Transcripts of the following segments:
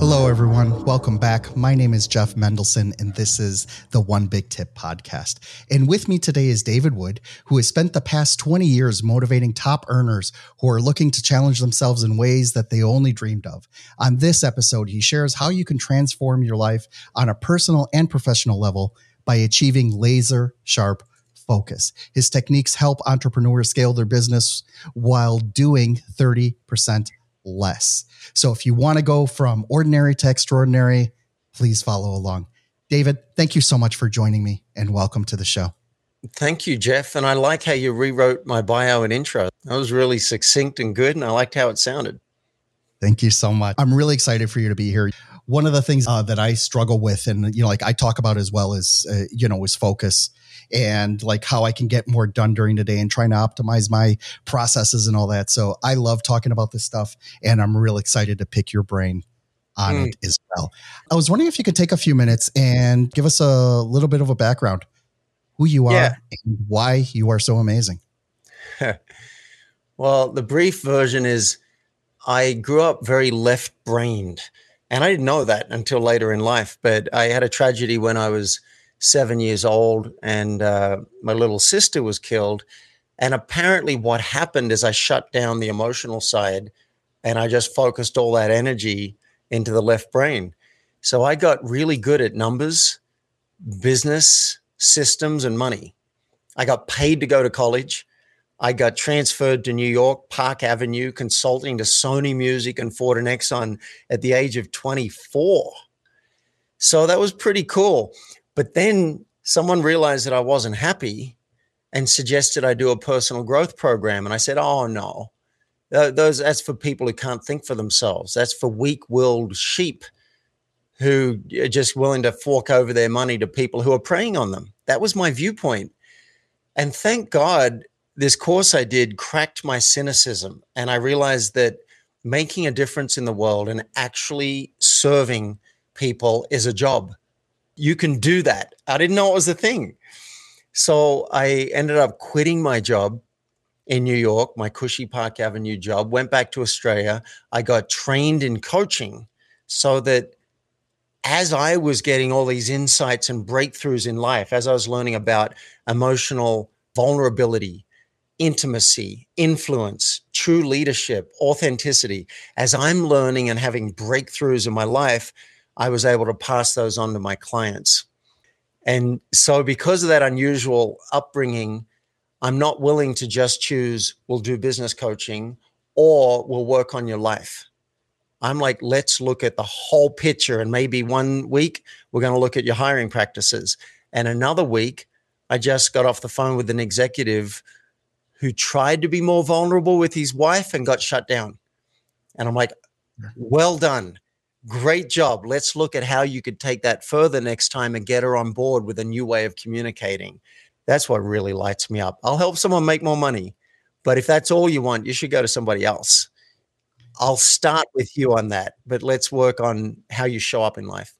Hello, everyone. Welcome back. My name is Jeff Mendelson, and this is the One Big Tip podcast. And with me today is David Wood, who has spent the past 20 years motivating top earners who are looking to challenge themselves in ways that they only dreamed of. On this episode, he shares how you can transform your life on a personal and professional level by achieving laser sharp focus. His techniques help entrepreneurs scale their business while doing 30% less. So if you want to go from ordinary to extraordinary, please follow along. David, thank you so much for joining me and welcome to the show. Thank you, Jeff. And I like how you rewrote my bio and intro. That was really succinct and good, and I liked how it sounded. Thank you so much. I'm really excited for you to be here. One of the things uh, that I struggle with, and you know, like I talk about as well, is uh, you know, is focus and like how I can get more done during the day and trying to optimize my processes and all that. So I love talking about this stuff and I'm real excited to pick your brain on mm. it as well. I was wondering if you could take a few minutes and give us a little bit of a background, who you are yeah. and why you are so amazing. well, the brief version is I grew up very left brained. And I didn't know that until later in life. But I had a tragedy when I was seven years old, and uh, my little sister was killed. And apparently, what happened is I shut down the emotional side and I just focused all that energy into the left brain. So I got really good at numbers, business, systems, and money. I got paid to go to college. I got transferred to New York, Park Avenue, consulting to Sony Music and Ford and Exxon at the age of 24. So that was pretty cool. But then someone realized that I wasn't happy and suggested I do a personal growth program. And I said, oh, no. Those that's for people who can't think for themselves. That's for weak-willed sheep who are just willing to fork over their money to people who are preying on them. That was my viewpoint. And thank God this course I did cracked my cynicism. And I realized that making a difference in the world and actually serving people is a job you can do that. I didn't know it was a thing. So I ended up quitting my job in New York, my cushy Park Avenue job, went back to Australia. I got trained in coaching so that as I was getting all these insights and breakthroughs in life, as I was learning about emotional vulnerability, intimacy, influence, true leadership, authenticity, as I'm learning and having breakthroughs in my life, I was able to pass those on to my clients. And so, because of that unusual upbringing, I'm not willing to just choose, we'll do business coaching or we'll work on your life. I'm like, let's look at the whole picture. And maybe one week we're going to look at your hiring practices. And another week, I just got off the phone with an executive who tried to be more vulnerable with his wife and got shut down. And I'm like, well done. Great job. Let's look at how you could take that further next time and get her on board with a new way of communicating. That's what really lights me up. I'll help someone make more money. But if that's all you want, you should go to somebody else. I'll start with you on that, but let's work on how you show up in life.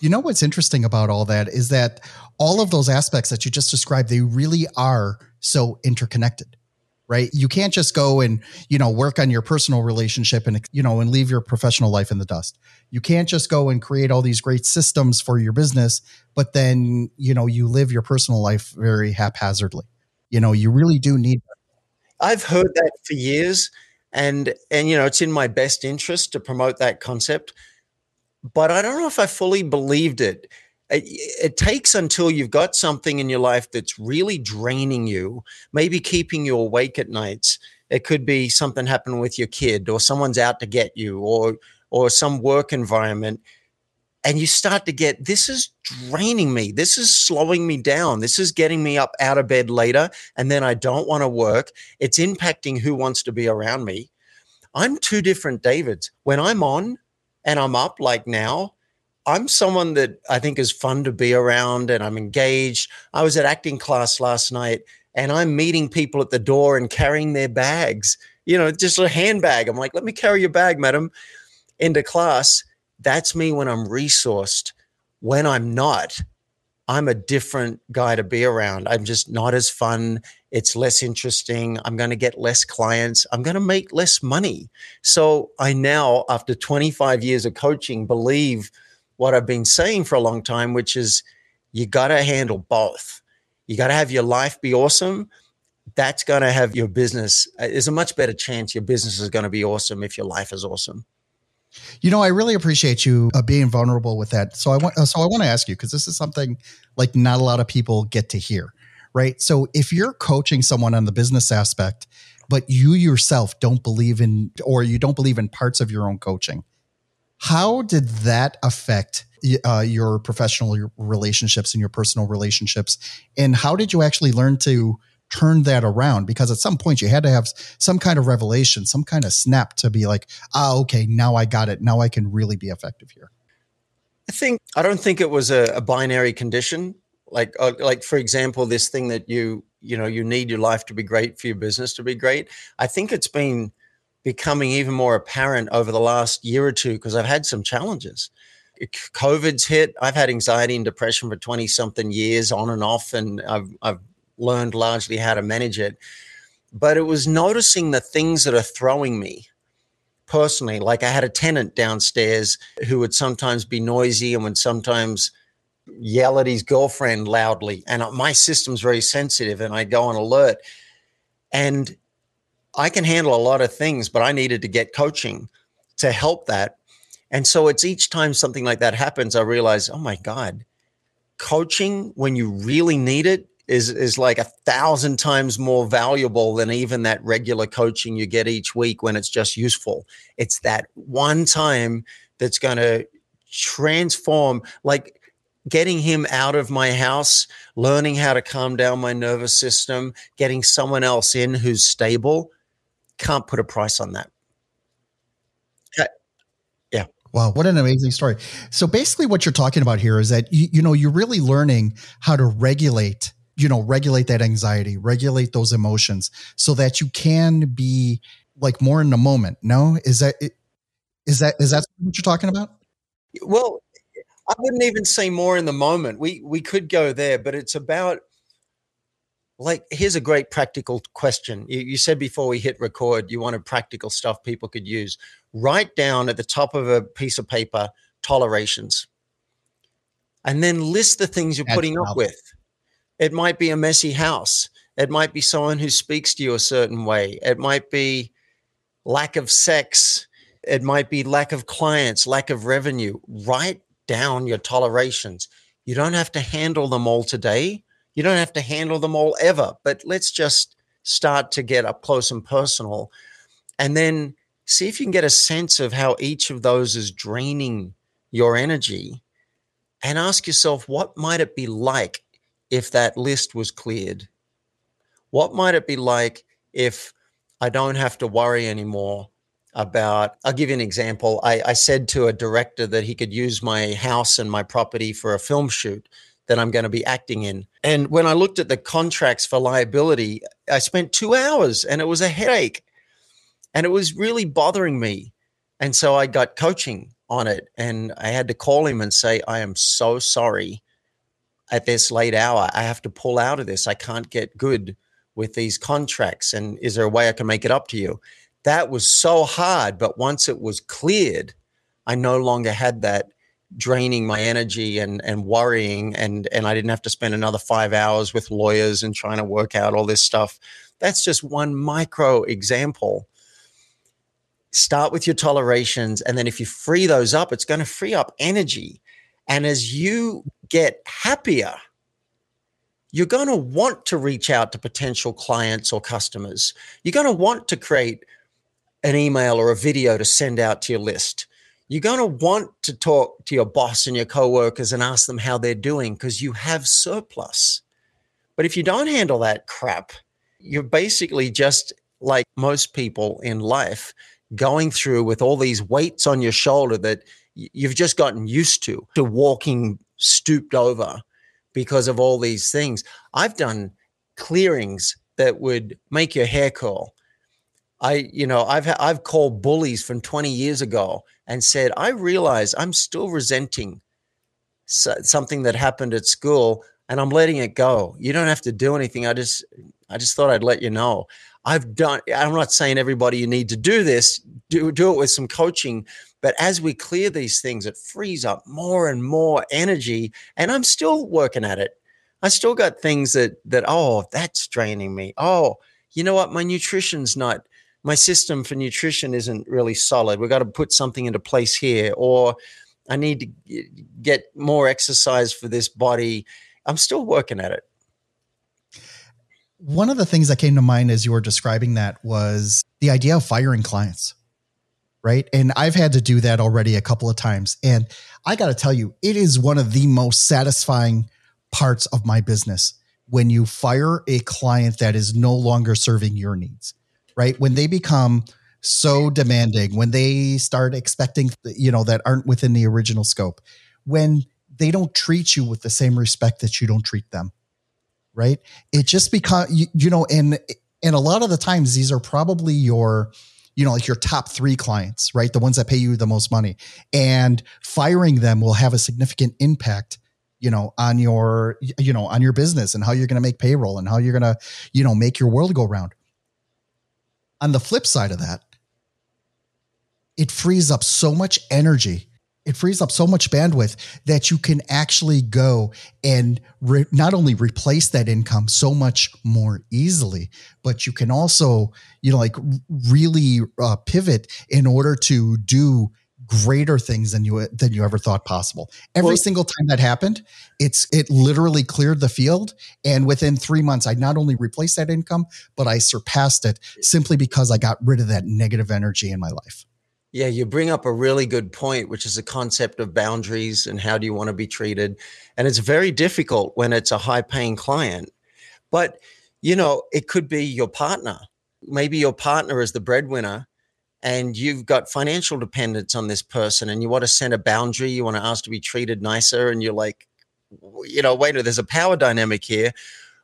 You know what's interesting about all that is that all of those aspects that you just described, they really are so interconnected right? You can't just go and, you know, work on your personal relationship and, you know, and leave your professional life in the dust. You can't just go and create all these great systems for your business, but then, you know, you live your personal life very haphazardly. You know, you really do need. I've heard that for years and and you know, it's in my best interest to promote that concept, but I don't know if I fully believed it. It, it, takes until you've got something in your life that's really draining you, maybe keeping you awake at nights. It could be something happened with your kid, or someone's out to get you, or or some work environment and you start to get this is draining me. This is slowing me down. This is getting me up out of bed later and then i don't want to work. It's impacting who wants to be around me. I'm two different davids. When i'm on and i'm up like now i'm someone that i think is fun to be around and i'm engaged i was at acting class last night and i'm meeting people at the door and carrying their bags you know just a handbag i'm like let me carry your bag madam into class that's me when I'm resourced. When I'm not, I'm a different guy to be around. I'm just not as fun. It's less interesting. I'm going to get less clients. I'm going to make less money. So I now, after 25 years of coaching, believe what I've been saying for a long time, which is you got to handle both. You got to have your life be awesome. That's going to have your business. Uh, there's a much better chance your business is going to be awesome if your life is awesome. You know, I really appreciate you uh, being vulnerable with that. So I want, uh, so I want to ask you because this is something like not a lot of people get to hear, right? So if you're coaching someone on the business aspect, but you yourself don't believe in, or you don't believe in parts of your own coaching, how did that affect uh, your professional relationships and your personal relationships? And how did you actually learn to turn that around because at some point you had to have some kind of revelation, some kind of snap to be like, ah, okay, now I got it. Now I can really be effective here. I think I don't think it was a, a binary condition. Like, uh, like for example, this thing that you you know you need your life to be great for your business to be great. I think it's been becoming even more apparent over the last year or two because I've had some challenges. COVID's hit. I've had anxiety and depression for 20 something years on and off, and I've, I've learned largely how to manage it. But it was noticing the things that are throwing me personally. Like I had a tenant downstairs who would sometimes be noisy and would sometimes yell at his girlfriend loudly. And uh, my system's very sensitive and I go on alert. And I can handle a lot of things, but I needed to get coaching to help that. And so it's each time something like that happens, I realize, oh my God, coaching when you really need it is is like a thousand times more valuable than even that regular coaching you get each week when it's just useful. It's that one time that's going to transform like getting him out of my house, learning how to calm down my nervous system, getting someone else in who's stable. Can't put a price on that. Uh, yeah. Wow, what an amazing story. So basically what you're talking about here is that you, you know, you're really learning how to regulate you know regulate that anxiety regulate those emotions so that you can be like more in the moment no is that is that is that what you're talking about well i wouldn't even say more in the moment we we could go there but it's about like here's a great practical question you, you said before we hit record you wanted practical stuff people could use write down at the top of a piece of paper tolerations and then list the things you're That's putting up with it might be a messy house. It might be someone who speaks to you a certain way. It might be lack of sex. It might be lack of clients, lack of revenue. Write down your tolerations. You don't have to handle them all today. You don't have to handle them all ever, but let's just start to get up close and personal and then see if you can get a sense of how each of those is draining your energy and ask yourself, what might it be like if that list was cleared? What might it be like if I don't have to worry anymore about? I'll give you an example. I, I said to a director that he could use my house and my property for a film shoot that I'm going to be acting in. And when I looked at the contracts for liability, I spent two hours and it was a headache and it was really bothering me. And so I got coaching on it and I had to call him and say, I am so sorry at this late hour, I have to pull out of this. I can't get good with these contracts. And is there a way I can make it up to you? That was so hard. But once it was cleared, I no longer had that draining my energy and and worrying and and I didn't have to spend another 5 hours with lawyers and trying to work out all this stuff. That's just one micro example. Start with your tolerations and then if you free those up, it's going to free up energy. And as you get happier, you're going to want to reach out to potential clients or customers. You're going to want to create an email or a video to send out to your list. You're going to want to talk to your boss and your coworkers and ask them how they're doing because you have surplus. But if you don't handle that crap, you're basically just like most people in life going through with all these weights on your shoulder that you've just gotten used to, to walking stooped over because of all these things. I've done clearings that would make your hair curl. I, you know, I've I've called bullies from 20 years ago and said, I realize I'm still resenting something that happened at school and I'm letting it go. You don't have to do anything. I just I just thought I'd let you know. I've done I'm not saying everybody you need to do this. Do do it with some coaching, but as we clear these things it frees up more and more energy and I'm still working at it. I still got things that that oh, that's draining me. Oh, you know what? My nutrition's not my system for nutrition isn't really solid. We've got to put something into place here or I need to get more exercise for this body. I'm still working at it one of the things that came to mind as you were describing that was the idea of firing clients. Right. And I've had to do that already a couple of times. And I got to tell you, it is one of the most satisfying parts of my business when you fire a client that is no longer serving your needs, right? When they become so demanding, when they start expecting, you know, that aren't within the original scope, when they don't treat you with the same respect that you don't treat them right? It just because you, you know, and and a lot of the times these are probably your you know like your top three clients right the ones that pay you the most money and firing them will have a significant impact you know on your you know on your business and how you're going to make payroll and how you're going to you know make your world go round on the flip side of that it frees up so much energy. It frees up so much bandwidth that you can actually go and re- not only replace that income so much more easily but you can also you know like really uh, pivot in order to do greater things than you than you ever thought possible every well, single time that happened it's it literally cleared the field and within 3 months i not only replaced that income but i surpassed it simply because i got rid of that negative energy in my life yeah, you bring up a really good point, which is the concept of boundaries and how do you want to be treated. And it's very difficult when it's a high paying client. But, you know, it could be your partner. Maybe your partner is the breadwinner and you've got financial dependence on this person and you want to set a boundary, you want to ask to be treated nicer. And you're like, you know, wait, there's a power dynamic here.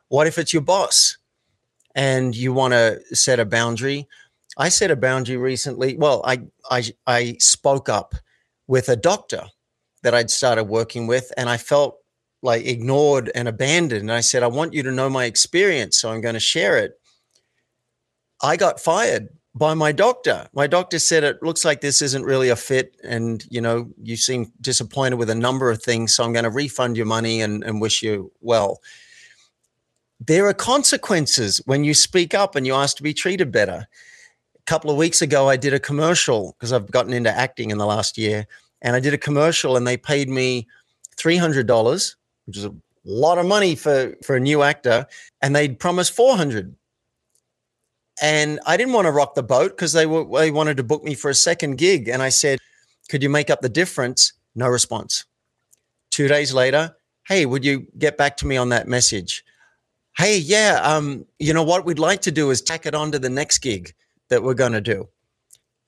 What if it's your boss and you want to set a boundary? I set a boundary recently. Well, I, I, I spoke up with a doctor that I'd started working with, and I felt like ignored and abandoned. And I said, I want you to know my experience, so I'm going to share it. I got fired by my doctor. My doctor said it looks like this isn't really a fit, and you know you seem disappointed with a number of things, so I'm going to refund your money and, and wish you well. There are consequences when you speak up and you ask to be treated better A couple of weeks ago, I did a commercial because I've gotten into acting in the last year, and I did a commercial, and they paid me three hundred dollars, which is a lot of money for for a new actor, and they'd promised four hundred. And I didn't want to rock the boat because they were they wanted to book me for a second gig, and I said, "Could you make up the difference?" No response. Two days later, hey, would you get back to me on that message? Hey, yeah, um, you know what we'd like to do is tack it on to the next gig that we're going to do.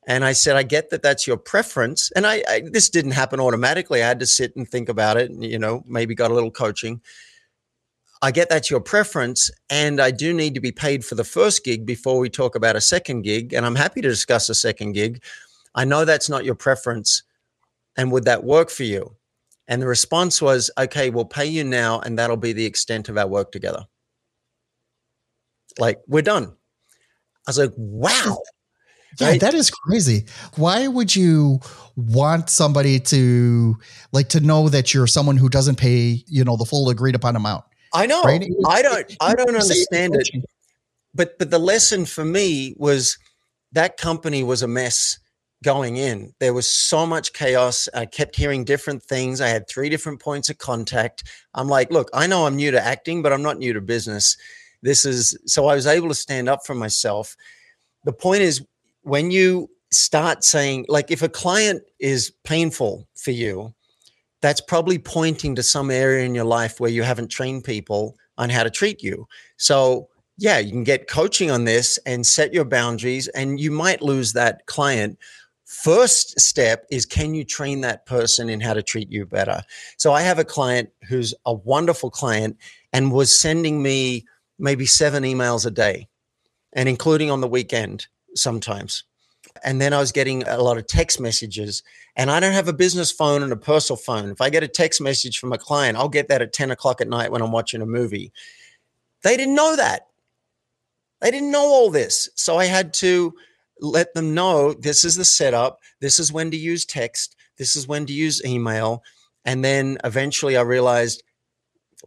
And I said, I get that that's your preference. And I, I, this didn't happen automatically. I had to sit and think about it and, you know, maybe got a little coaching. I get that's your preference. And I do need to be paid for the first gig before we talk about a second gig. And I'm happy to discuss a second gig. I know that's not your preference. And would that work for you? And the response was, okay, we'll pay you now. And that'll be the extent of our work together. Like, we're done. I was like, wow. Yeah, right? that is crazy. Why would you want somebody to like to know that you're someone who doesn't pay, you know, the full agreed upon amount? I know. Right? I don't I don't understand it. But but the lesson for me was that company was a mess going in. There was so much chaos. I kept hearing different things. I had three different points of contact. I'm like, look, I know I'm new to acting, but I'm not new to business. This is so I was able to stand up for myself. The point is, when you start saying, like, if a client is painful for you, that's probably pointing to some area in your life where you haven't trained people on how to treat you. So, yeah, you can get coaching on this and set your boundaries, and you might lose that client. First step is can you train that person in how to treat you better? So i have a client who's a wonderful client and was sending me maybe seven emails a day and including on the weekend sometimes and then i was getting a lot of text messages and i don't have a business phone and a personal phone if i get a text message from a client i'll get that at 10 o'clock at night when i'm watching a movie they didn't know that they didn't know all this so i had to let them know this is the setup. This is when to use text. This is when to use email. And then eventually I realized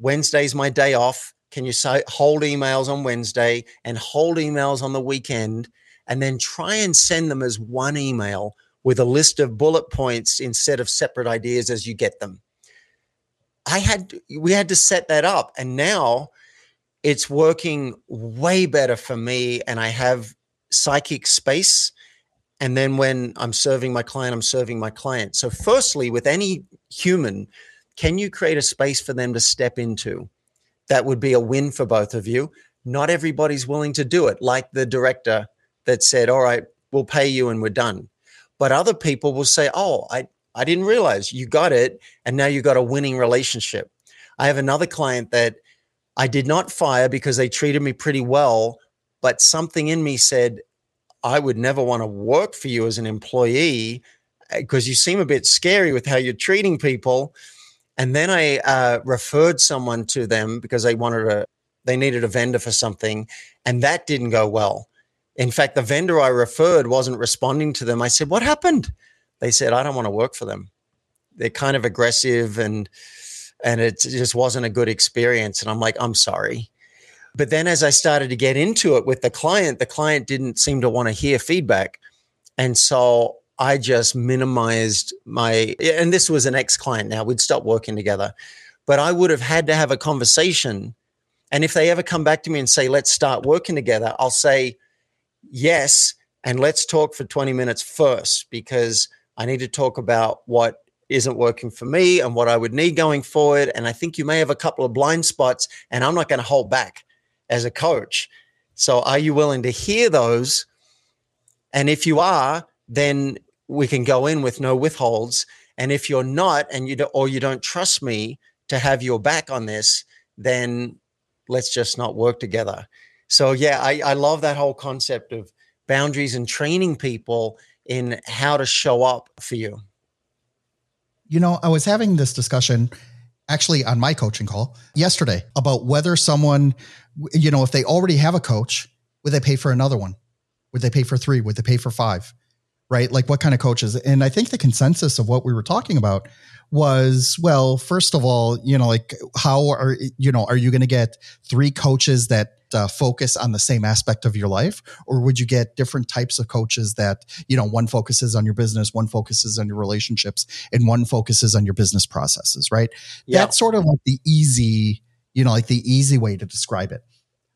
Wednesday's my day off. Can you say hold emails on Wednesday and hold emails on the weekend? And then try and send them as one email with a list of bullet points instead of separate ideas as you get them. I had we had to set that up and now it's working way better for me and I have psychic space. And then when I'm serving my client, I'm serving my client. So, firstly, with any human, can you create a space for them to step into? That would be a win for both of you. Not everybody's willing to do it, like the director that said, All right, we'll pay you and we're done. But other people will say, Oh, I, I didn't realize you got it. And now you got a winning relationship. I have another client that I did not fire because they treated me pretty well, but something in me said, I would never want to work for you as an employee because eh, you seem a bit scary with how you're treating people. And then I uh, referred someone to them because they wanted a, they needed a vendor for something, and that didn't go well. In fact, the vendor I referred wasn't responding to them. I said, "What happened?" They said, "I don't want to work for them. They're kind of aggressive and." And it just wasn't a good experience. And I'm like, I'm sorry. But then as I started to get into it with the client, the client didn't seem to want to hear feedback. And so I just minimized my, and this was an ex client now, we'd stopped working together, but I would have had to have a conversation. And if they ever come back to me and say, let's start working together, I'll say, yes. And let's talk for 20 minutes first because I need to talk about what isn't working for me and what I would need going forward. And I think you may have a couple of blind spots, and I'm not going to hold back as a coach. So, are you willing to hear those? And if you are, then we can go in with no withholds. And if you're not, and you do, or you don't trust me to have your back on this, then let's just not work together. So, yeah, I, I love that whole concept of boundaries and training people in how to show up for you. You know, I was having this discussion actually on my coaching call yesterday about whether someone, you know, if they already have a coach, would they pay for another one? Would they pay for three? Would they pay for five? Right? Like what kind of coaches? And I think the consensus of what we were talking about was well, first of all, you know, like how are, you know, are you going to get three coaches that uh, focus on the same aspect of your life? Or would you get different types of coaches that you know one focuses on your business one focuses on your relationships and one focuses on your business processes right? Yeah. that's sort of like the easy you know like the easy way to describe it.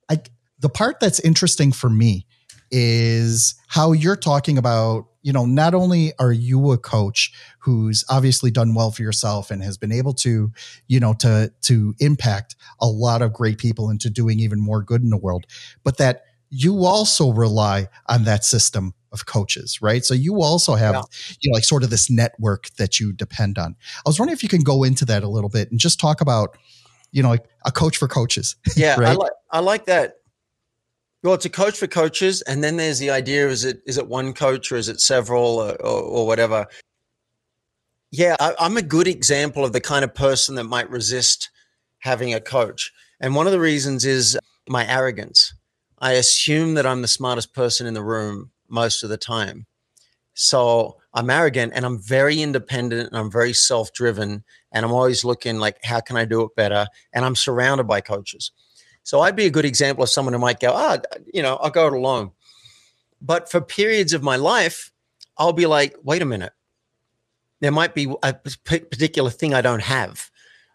I the part that's interesting for me is how you're talking about you know not only are you a coach who's obviously done well for yourself and has been able to you know to to impact a lot of great people into doing even more good in the world but that you also rely on that system of coaches right so you also have yeah. you know like sort of this network that you depend on i was wondering if you can go into that a little bit and just talk about you know like a coach for coaches yeah right? I, like I like that well, it's a coach for coaches, and then there's the idea: is it is it one coach or is it several or, or, or whatever? Yeah, I, I'm a good example of the kind of person that might resist having a coach, and one of the reasons is my arrogance. I assume that I'm the smartest person in the room most of the time, so I'm arrogant and I'm very independent and I'm very self-driven, and I'm always looking like, how can I do it better? And I'm surrounded by coaches. So I'd be a good example of someone who might go, ah, you know, I'll go it alone. But for periods of my life, I'll be like, wait a minute. There might be a particular thing I don't have.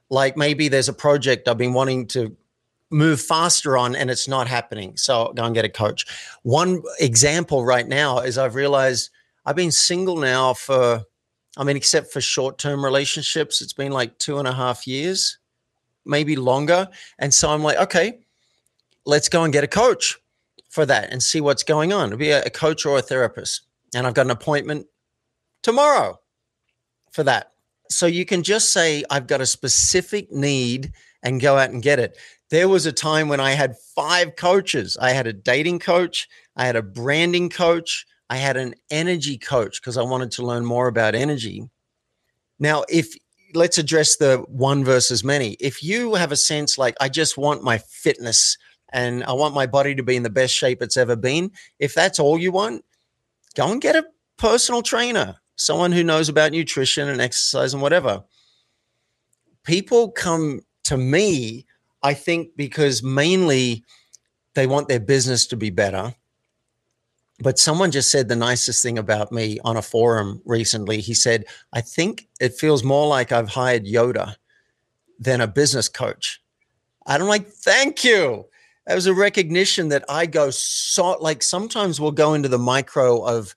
Like maybe there's a project I've been wanting to move faster on and it's not happening. So go and get a coach. One example right now is I've realized I've been single now for, I mean, except for short term relationships, it's been like two and a half years, maybe longer. And so I'm like, okay, let's go and get a coach for that and see what's going on. It'll be a, a coach or a therapist. And I've got an appointment tomorrow for that. So you can just say, I've got a specific need and go out and get it. There was a time when I had five coaches. I had a dating coach, I had a branding coach, I had an energy coach because I wanted to learn more about energy. Now, if let's address the one versus many. If you have a sense like, I just want my fitness and I want my body to be in the best shape it's ever been, if that's all you want, go and get a personal trainer, someone who knows about nutrition and exercise and whatever. People come to me, I think, because mainly they want their business to be better. But someone just said the nicest thing about me on a forum recently. He said, I think it feels more like I've hired Yoda than a business coach. I'm like, thank you. That was a recognition that I go so like sometimes we'll go into the micro of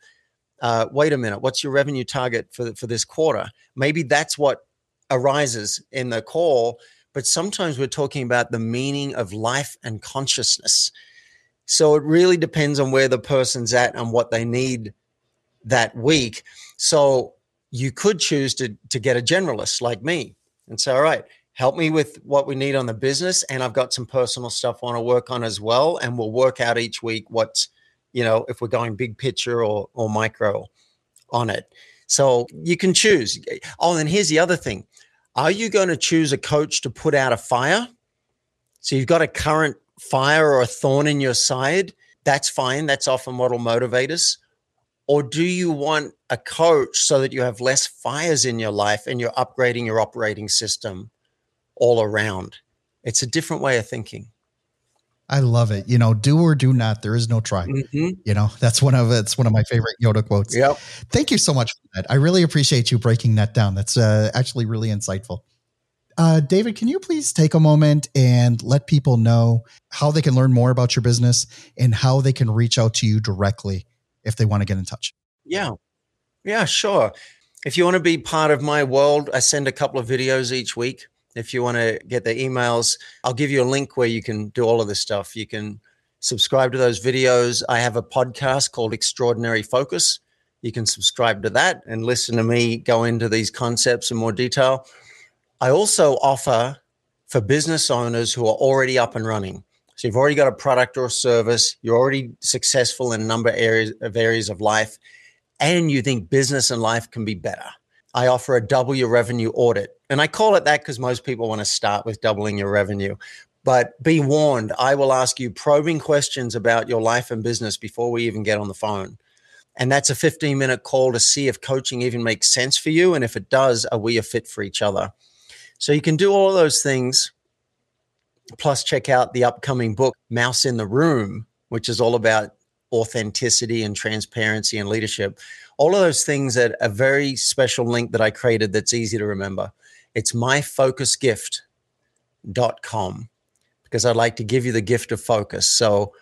uh, wait a minute, what's your revenue target for for this quarter? Maybe that's what arises in the call, but sometimes we're talking about the meaning of life and consciousness. So it really depends on where the person's at and what they need that week. So you could choose to to get a generalist like me and say, all right, help me with what we need on the business, and I've got some personal stuff I want to work on as well, and we'll work out each week what's you know, if we're going big picture or or micro on it. So you can choose. Oh, and here's the other thing. Are you going to choose a coach to put out a fire? So you've got a current fire or a thorn in your side. That's fine. That's often what will motivate us. Or do you want a coach so that you have less fires in your life and you're upgrading your operating system all around? It's a different way of thinking. I love it. You know, do or do not. There is no try. Mm-hmm. You know, that's one of it's one of my favorite Yoda quotes. Yep. Thank you so much for that. I really appreciate you breaking that down. That's uh, actually really insightful. Uh, David, can you please take a moment and let people know how they can learn more about your business and how they can reach out to you directly if they want to get in touch? Yeah. Yeah, sure. If you want to be part of my world, I send a couple of videos each week if you want to get the emails, I'll give you a link where you can do all of this stuff. You can subscribe to those videos. I have a podcast called Extraordinary Focus. You can subscribe to that and listen to me go into these concepts in more detail. I also offer for business owners who are already up and running. So you've already got a product or service, you're already successful in a number of areas of life, and you think business and life can be better. I offer a double your revenue audit. And I call it that because most people want to start with doubling your revenue. But be warned, I will ask you probing questions about your life and business before we even get on the phone. And that's a 15 minute call to see if coaching even makes sense for you. And if it does, are we a fit for each other? So you can do all those things. Plus, check out the upcoming book, Mouse in the Room, which is all about authenticity and transparency and leadership all of those things at a very special link that I created that's easy to remember. It's myfocusgift.com because I'd like to give you the gift of focus. So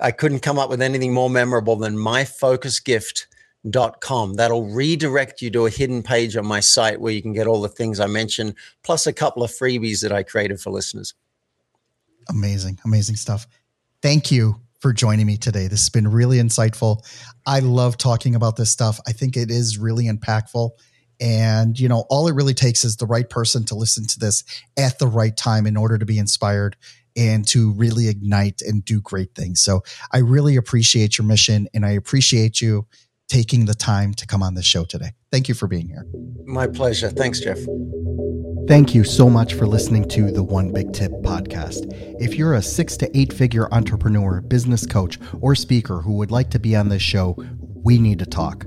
I couldn't come up with anything more memorable than myfocusgift.com. That'll redirect you to a hidden page on my site where you can get all the things I mentioned, plus a couple of freebies that I created for listeners. Amazing, amazing stuff. Thank you for joining me today. This has been really insightful. I love talking about this stuff. I think it is really impactful. And, you know, all it really takes is the right person to listen to this at the right time in order to be inspired and to really ignite and do great things. So I really appreciate your mission and I appreciate you taking the time to come on this show today. Thank you for being here. My pleasure. Thanks, Jeff. Thank you so much for listening to the One Big Tip podcast. If you're a six to eight figure entrepreneur, business coach, or speaker who would like to be on this show, we need to talk.